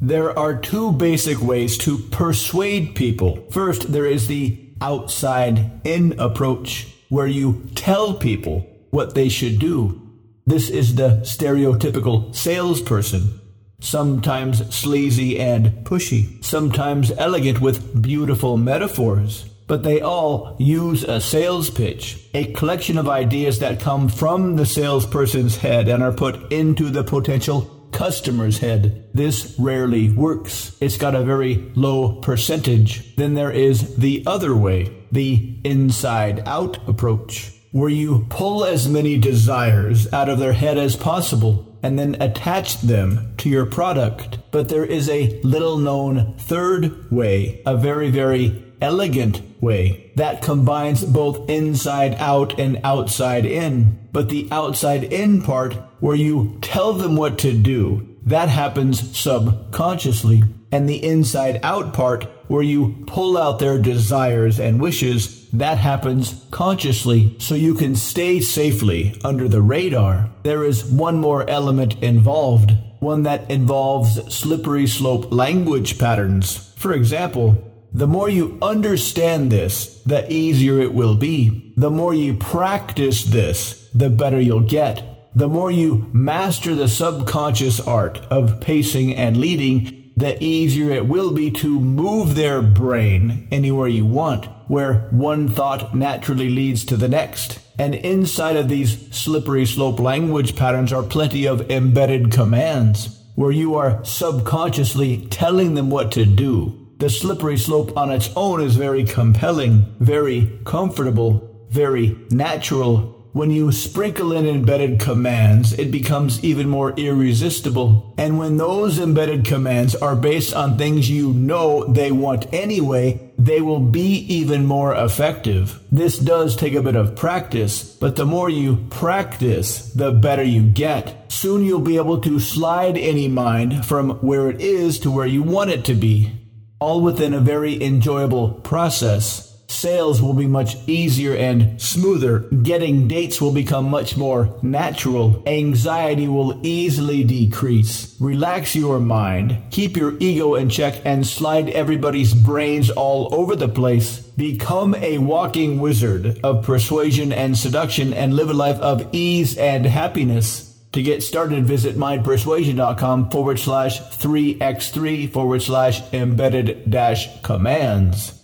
There are two basic ways to persuade people. First, there is the outside in approach, where you tell people what they should do. This is the stereotypical salesperson, sometimes sleazy and pushy, sometimes elegant with beautiful metaphors. But they all use a sales pitch, a collection of ideas that come from the salesperson's head and are put into the potential customer's head. This rarely works. It's got a very low percentage. Then there is the other way, the inside out approach, where you pull as many desires out of their head as possible and then attach them to your product. But there is a little known third way, a very, very elegant way that combines both inside out and outside in. But the outside in part, where you tell them what to do, that happens subconsciously. And the inside out part, where you pull out their desires and wishes, that happens consciously so you can stay safely under the radar. There is one more element involved, one that involves slippery slope language patterns. For example, the more you understand this, the easier it will be. The more you practice this, the better you'll get. The more you master the subconscious art of pacing and leading, the easier it will be to move their brain anywhere you want, where one thought naturally leads to the next. And inside of these slippery slope language patterns are plenty of embedded commands, where you are subconsciously telling them what to do the slippery slope on its own is very compelling, very comfortable, very natural. When you sprinkle in embedded commands, it becomes even more irresistible. And when those embedded commands are based on things you know they want anyway, they will be even more effective. This does take a bit of practice, but the more you practice, the better you get. Soon you'll be able to slide any mind from where it is to where you want it to be all within a very enjoyable process. Sales will be much easier and smoother. Getting dates will become much more natural. Anxiety will easily decrease. Relax your mind. Keep your ego in check and slide everybody's brains all over the place. Become a walking wizard of persuasion and seduction and live a life of ease and happiness. To get started, visit mindpersuasion.com forward slash 3x3 forward slash embedded dash commands.